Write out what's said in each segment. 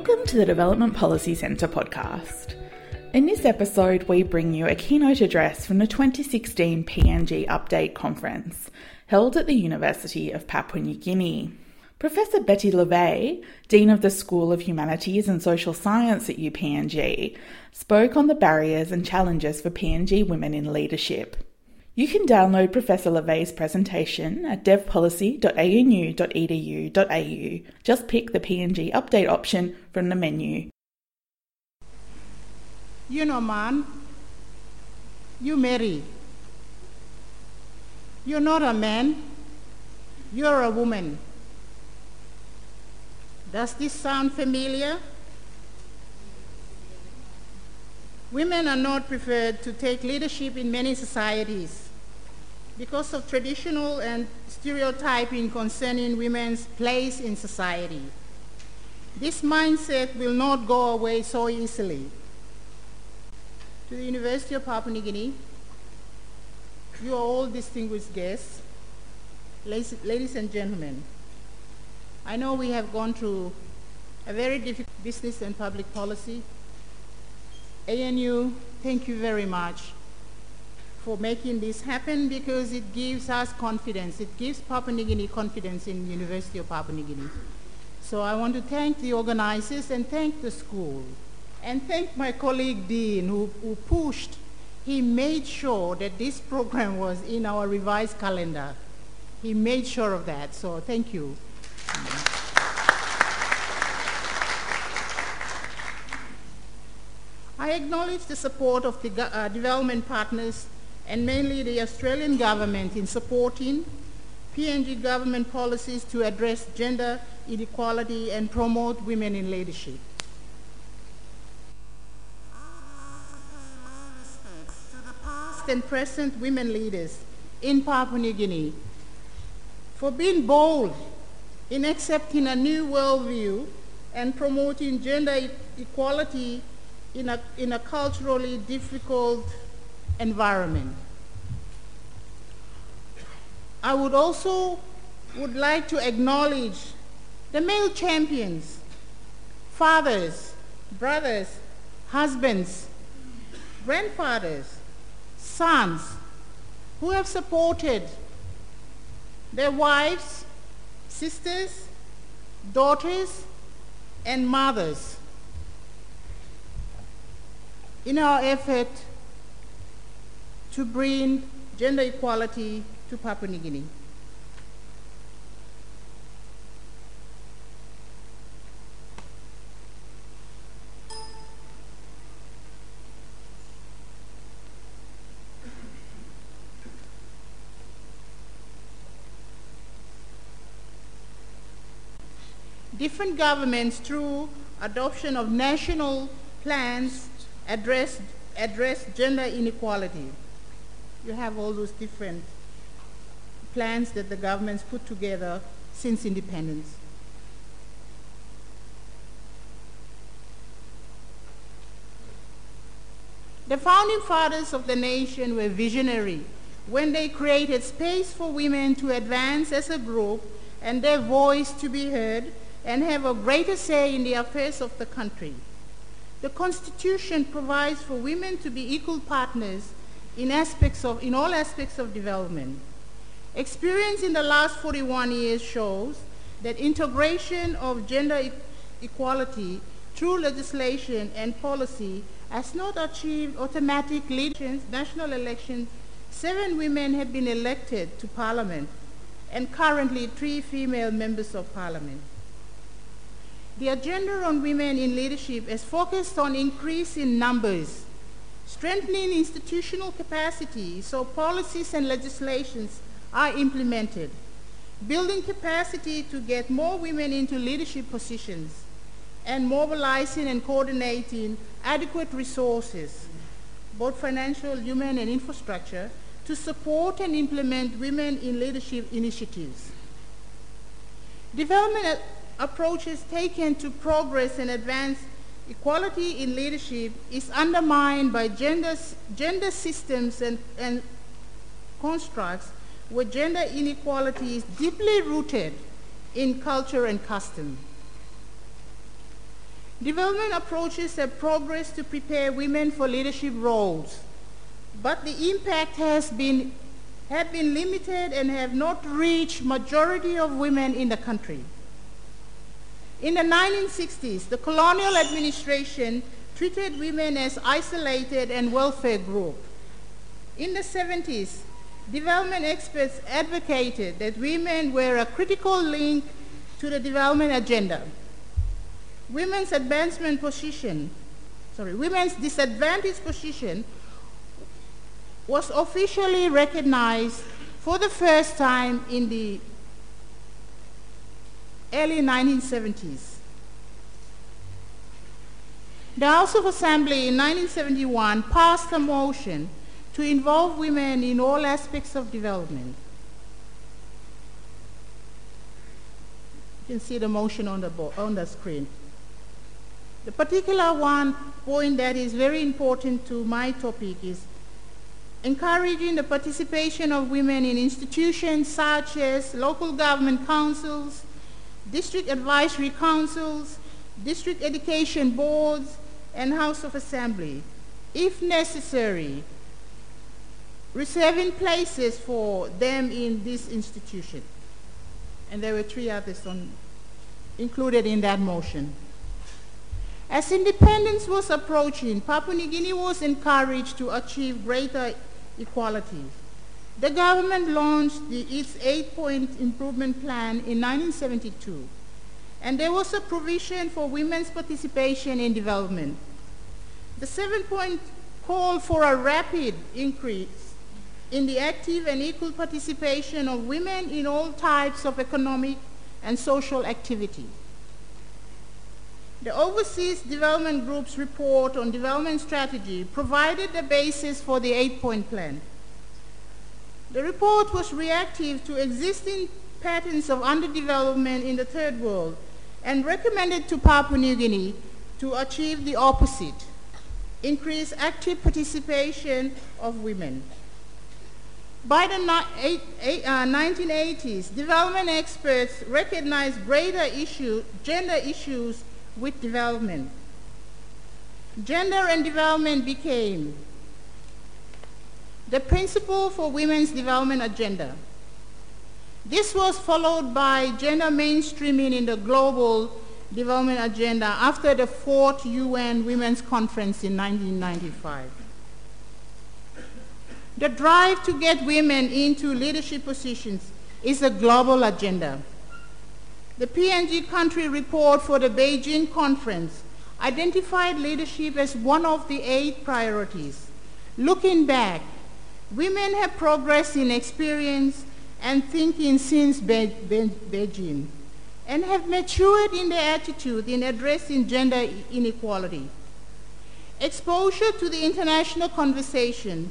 Welcome to the Development Policy Centre podcast. In this episode, we bring you a keynote address from the 2016 PNG Update Conference held at the University of Papua New Guinea. Professor Betty Lovai, Dean of the School of Humanities and Social Science at UPNG, spoke on the barriers and challenges for PNG women in leadership. You can download Professor Lovai's presentation at devpolicy.anu.edu.au. Just pick the PNG update option from the menu. You know, man, you marry. You're not a man, you're a woman. Does this sound familiar? Women are not preferred to take leadership in many societies because of traditional and stereotyping concerning women's place in society. This mindset will not go away so easily. To the University of Papua New Guinea, you are all distinguished guests, ladies and gentlemen. I know we have gone through a very difficult business and public policy. ANU, thank you very much for making this happen because it gives us confidence. It gives Papua New Guinea confidence in the University of Papua New Guinea. So I want to thank the organizers and thank the school and thank my colleague Dean who, who pushed. He made sure that this program was in our revised calendar. He made sure of that, so thank you. I acknowledge the support of the uh, development partners and mainly the Australian government in supporting PNG government policies to address gender inequality and promote women in leadership. And present women leaders in Papua New Guinea for being bold in accepting a new worldview and promoting gender equality in a, in a culturally difficult environment. I would also would like to acknowledge the male champions, fathers, brothers, husbands, grandfathers, sons, who have supported their wives, sisters, daughters, and mothers in our effort to bring gender equality to Papua New Guinea. Different governments, through adoption of national plans, address, address gender inequality. You have all those different plans that the government's put together since independence. The founding fathers of the nation were visionary when they created space for women to advance as a group and their voice to be heard and have a greater say in the affairs of the country. The Constitution provides for women to be equal partners in, aspects of, in all aspects of development. Experience in the last 41 years shows that integration of gender e equality through legislation and policy has not achieved automatic leadership. National elections, seven women have been elected to parliament and currently three female members of parliament. The agenda on women in leadership is focused on increasing numbers, strengthening institutional capacity so policies and legislations are implemented, building capacity to get more women into leadership positions, and mobilizing and coordinating adequate resources, both financial, human, and infrastructure, to support and implement women in leadership initiatives. Development approaches taken to progress and advance equality in leadership is undermined by gender, gender systems and, and constructs where gender inequality is deeply rooted in culture and custom. Development approaches have progressed to prepare women for leadership roles, but the impact has been, have been limited and have not reached majority of women in the country. In the 1960s, the colonial administration treated women as isolated and welfare group. In the 70s, development experts advocated that women were a critical link to the development agenda. Women's advancement position, sorry, women's disadvantaged position was officially recognized for the first time in the early 1970s. The House of Assembly in 1971 passed a motion to involve women in all aspects of development. You can see the motion on the, on the screen. The particular one point that is very important to my topic is encouraging the participation of women in institutions such as local government councils, district advisory councils, district education boards, and House of Assembly. If necessary, reserving places for them in this institution. And there were three others on, included in that motion. As independence was approaching, Papua New Guinea was encouraged to achieve greater equality. The government launched the, its eight-point improvement plan in 1972, and there was a provision for women's participation in development. The seven-point call for a rapid increase in the active and equal participation of women in all types of economic and social activity. The Overseas Development Group's report on development strategy provided the basis for the eight-point plan. The report was reactive to existing patterns of underdevelopment in the third world and recommended to Papua New Guinea to achieve the opposite, increase active participation of women. By the 1980s, uh, development experts recognized greater issue, gender issues with development. Gender and development became the principle for women's development agenda. This was followed by gender mainstreaming in the global development agenda after the fourth UN Women's Conference in 1995. The drive to get women into leadership positions is a global agenda. The PNG country report for the Beijing conference identified leadership as one of the eight priorities. Looking back, Women have progressed in experience and thinking since Be Be Beijing and have matured in their attitude in addressing gender inequality. Exposure to the international conversation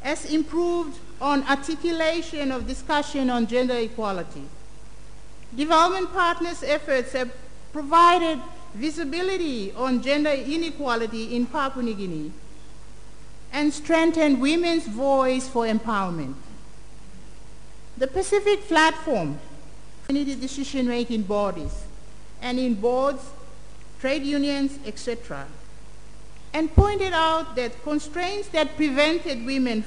has improved on articulation of discussion on gender equality. Development partners' efforts have provided visibility on gender inequality in Papua New Guinea and strengthen women's voice for empowerment. The Pacific Platform, community decision-making bodies, and in boards, trade unions, etc., and pointed out that constraints that prevented women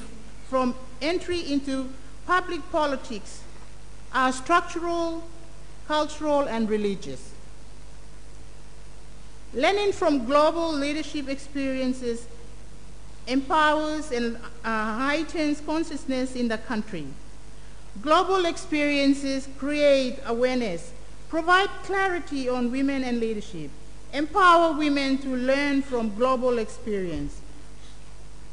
from entry into public politics are structural, cultural, and religious. Learning from global leadership experiences empowers and uh, heightens consciousness in the country. Global experiences create awareness, provide clarity on women and leadership, empower women to learn from global experience,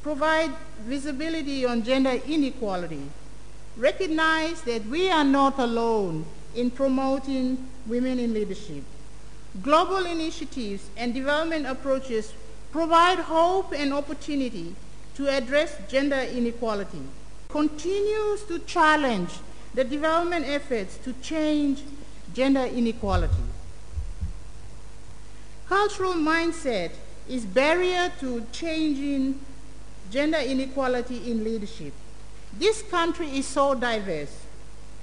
provide visibility on gender inequality, recognize that we are not alone in promoting women in leadership. Global initiatives and development approaches provide hope and opportunity to address gender inequality, continues to challenge the development efforts to change gender inequality. Cultural mindset is barrier to changing gender inequality in leadership. This country is so diverse,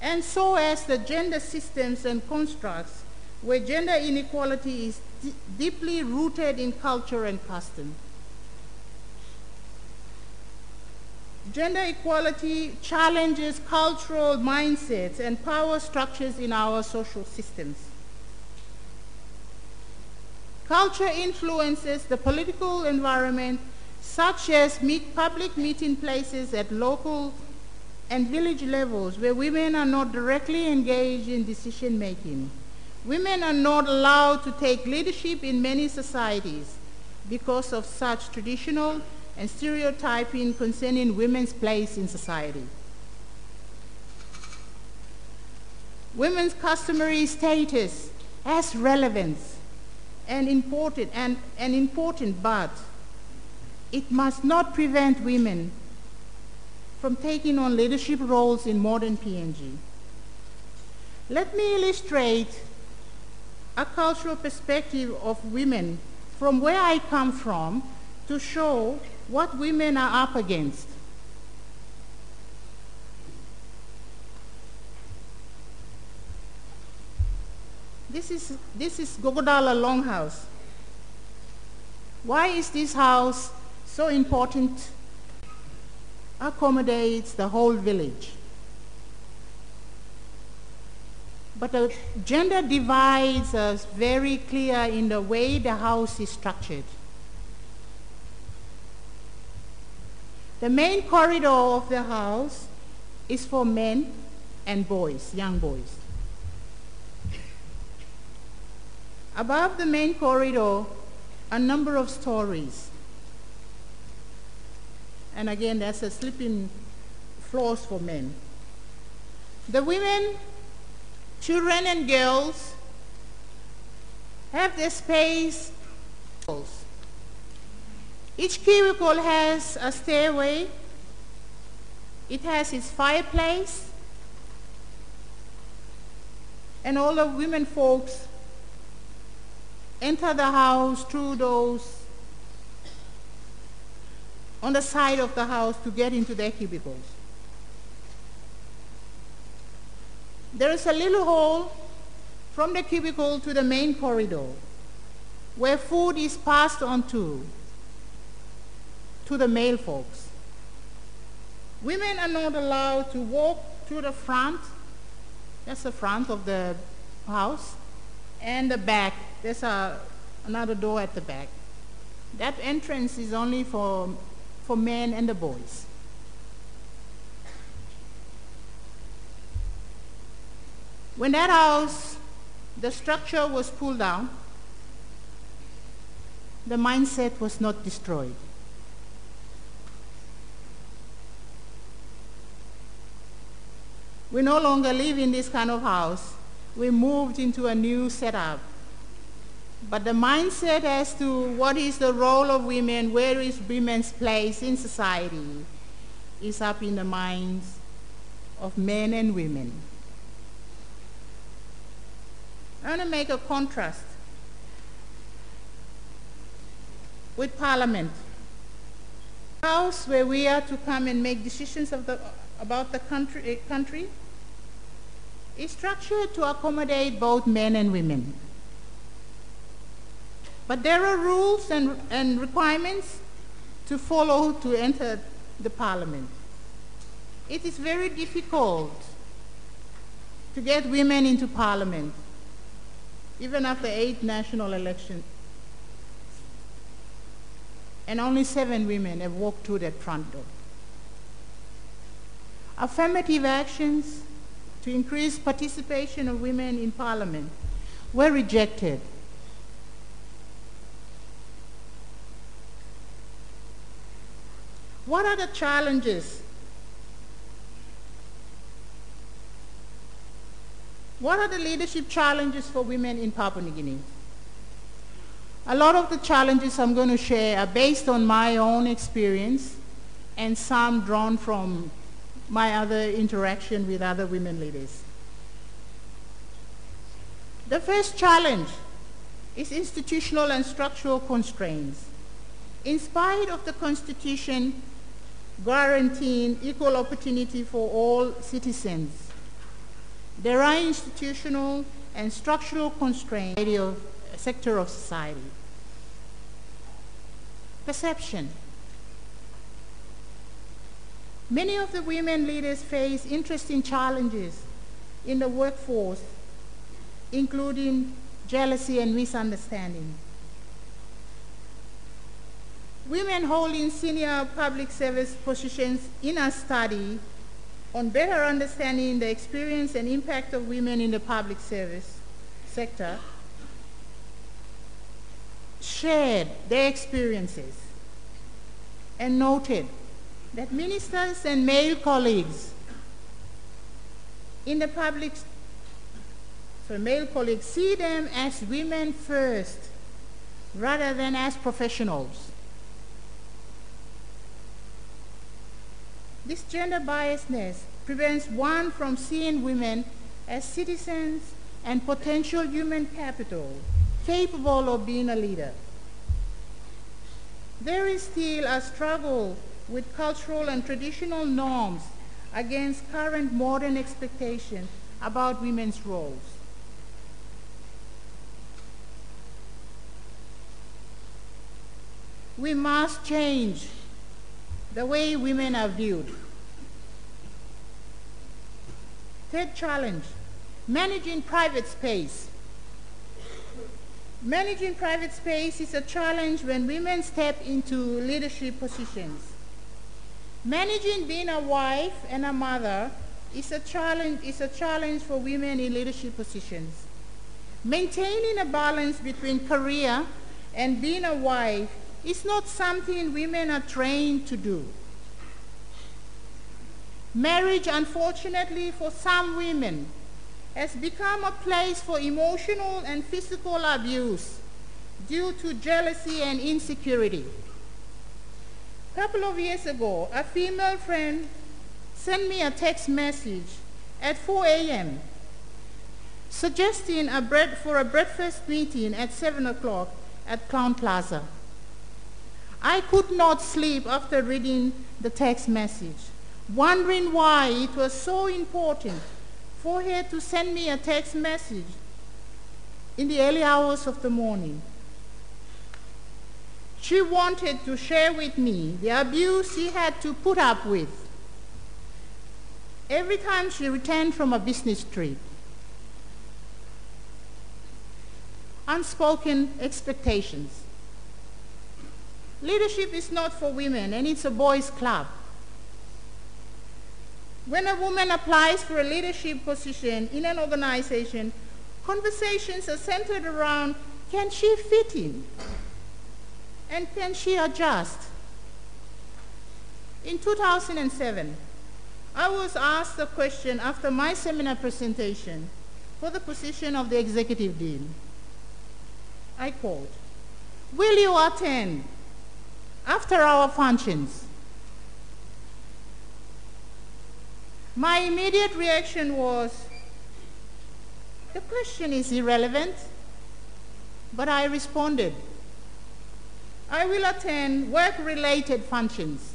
and so as the gender systems and constructs where gender inequality is deeply rooted in culture and custom. Gender equality challenges cultural mindsets and power structures in our social systems. Culture influences the political environment such as meet public meeting places at local and village levels where women are not directly engaged in decision making. Women are not allowed to take leadership in many societies because of such traditional and stereotyping concerning women's place in society. Women's customary status has relevance and important and, and important, but it must not prevent women from taking on leadership roles in modern PNG. Let me illustrate a cultural perspective of women from where I come from to show what women are up against. This is, this is Gogodala Longhouse. Why is this house so important? Accommodates the whole village. But the gender divides us very clear in the way the house is structured. The main corridor of the house is for men and boys, young boys. Above the main corridor, a number of stories. And again, that's a sleeping floors for men. The women, children and girls have their space. Each cubicle has a stairway. It has its fireplace. And all the women folks enter the house through those on the side of the house to get into their cubicles. There is a little hole from the cubicle to the main corridor where food is passed on to to the male folks. Women are not allowed to walk to the front, that's the front of the house, and the back, there's a, another door at the back. That entrance is only for, for men and the boys. When that house, the structure was pulled down, the mindset was not destroyed. We no longer live in this kind of house. We moved into a new setup. But the mindset as to what is the role of women, where is women's place in society, is up in the minds of men and women. I want to make a contrast with Parliament. House where we are to come and make decisions the, about the country, eh, country is structured to accommodate both men and women. But there are rules and, and requirements to follow to enter the parliament. It is very difficult to get women into parliament, even after eight national elections. And only seven women have walked through that front door. Affirmative actions to increase participation of women in parliament were rejected. What are the challenges? What are the leadership challenges for women in Papua New Guinea? A lot of the challenges I'm going to share are based on my own experience and some drawn from my other interaction with other women leaders. The first challenge is institutional and structural constraints. In spite of the Constitution guaranteeing equal opportunity for all citizens, there are institutional and structural constraints of the uh, sector of society. Perception. Many of the women leaders face interesting challenges in the workforce, including jealousy and misunderstanding. Women holding senior public service positions in a study on better understanding the experience and impact of women in the public service sector shared their experiences and noted that ministers and male colleagues in the public, so male colleagues see them as women first rather than as professionals. This gender biasness prevents one from seeing women as citizens and potential human capital capable of being a leader. There is still a struggle with cultural and traditional norms against current modern expectations about women's roles. We must change the way women are viewed. Third challenge, managing private space. Managing private space is a challenge when women step into leadership positions. Managing being a wife and a mother is a challenge, is a challenge for women in leadership positions. Maintaining a balance between career and being a wife is not something women are trained to do. Marriage, unfortunately, for some women, has become a place for emotional and physical abuse due to jealousy and insecurity. A couple of years ago, a female friend sent me a text message at 4 a.m. suggesting a for a breakfast meeting at 7 o'clock at Crowne Plaza. I could not sleep after reading the text message, wondering why it was so important for her to send me a text message in the early hours of the morning. She wanted to share with me the abuse she had to put up with every time she returned from a business trip. Unspoken expectations. Leadership is not for women and it's a boys' club. When a woman applies for a leadership position in an organization, conversations are centered around can she fit in? And can she adjust? In 2007, I was asked a question after my seminar presentation for the position of the executive dean. I quote, will you attend after our functions? My immediate reaction was, the question is irrelevant, but I responded, I will attend work-related functions.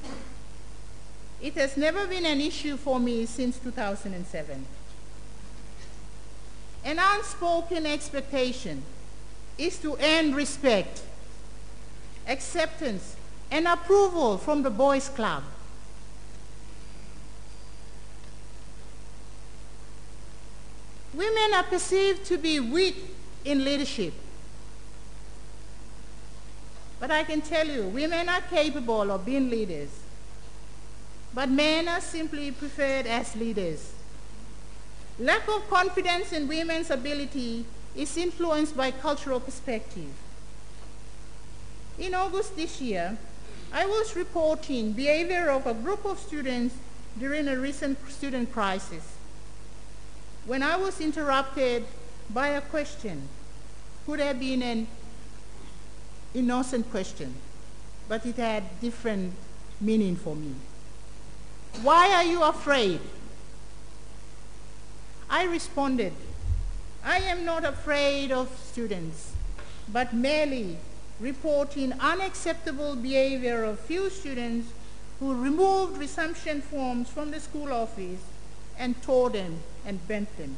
It has never been an issue for me since 2007. An unspoken expectation is to earn respect, acceptance, and approval from the boys' club. Women are perceived to be weak in leadership. But I can tell you, women are capable of being leaders. But men are simply preferred as leaders. Lack of confidence in women's ability is influenced by cultural perspective. In August this year, I was reporting behavior of a group of students during a recent student crisis when I was interrupted by a question, could have been an innocent question, but it had different meaning for me. Why are you afraid? I responded, I am not afraid of students, but merely reporting unacceptable behavior of few students who removed resumption forms from the school office and tore them and bent them.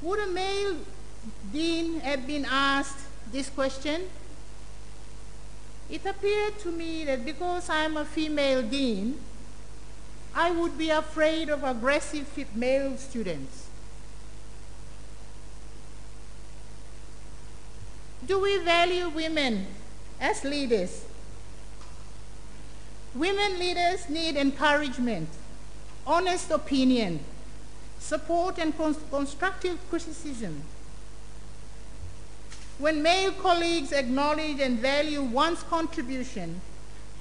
Would a male Dean have been asked this question, it appeared to me that because I'm a female dean, I would be afraid of aggressive male students. Do we value women as leaders? Women leaders need encouragement, honest opinion, support, and constructive criticism. When male colleagues acknowledge and value one's contribution,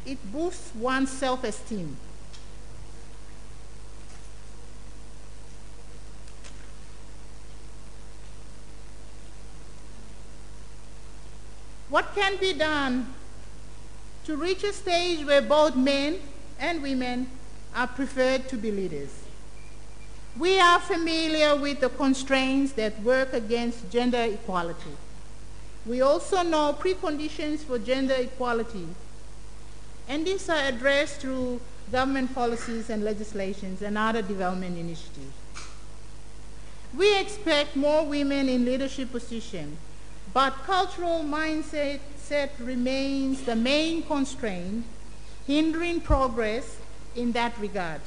it boosts one's self What can be done to reach a stage where both men and women are preferred to be leaders? We are familiar with the constraints that work against gender equality. We also know preconditions for gender equality, and these are addressed through government policies and legislations and other development initiatives. We expect more women in leadership positions but cultural mindset remains the main constraint hindering progress in that regard.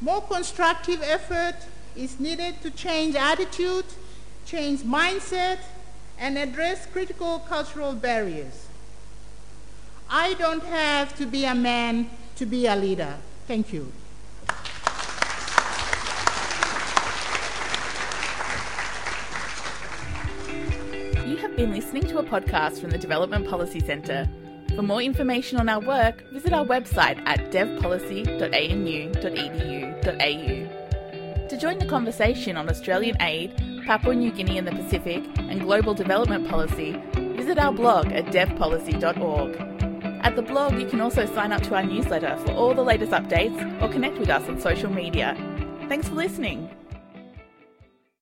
More constructive effort is needed to change attitude, change mindset, and address critical cultural barriers. I don't have to be a man to be a leader. Thank you. Listening to a podcast from the Development Policy Centre. For more information on our work, visit our website at devpolicy.anu.edu.au. To join the conversation on Australian aid, Papua New Guinea and the Pacific, and global development policy, visit our blog at devpolicy.org. At the blog, you can also sign up to our newsletter for all the latest updates or connect with us on social media. Thanks for listening.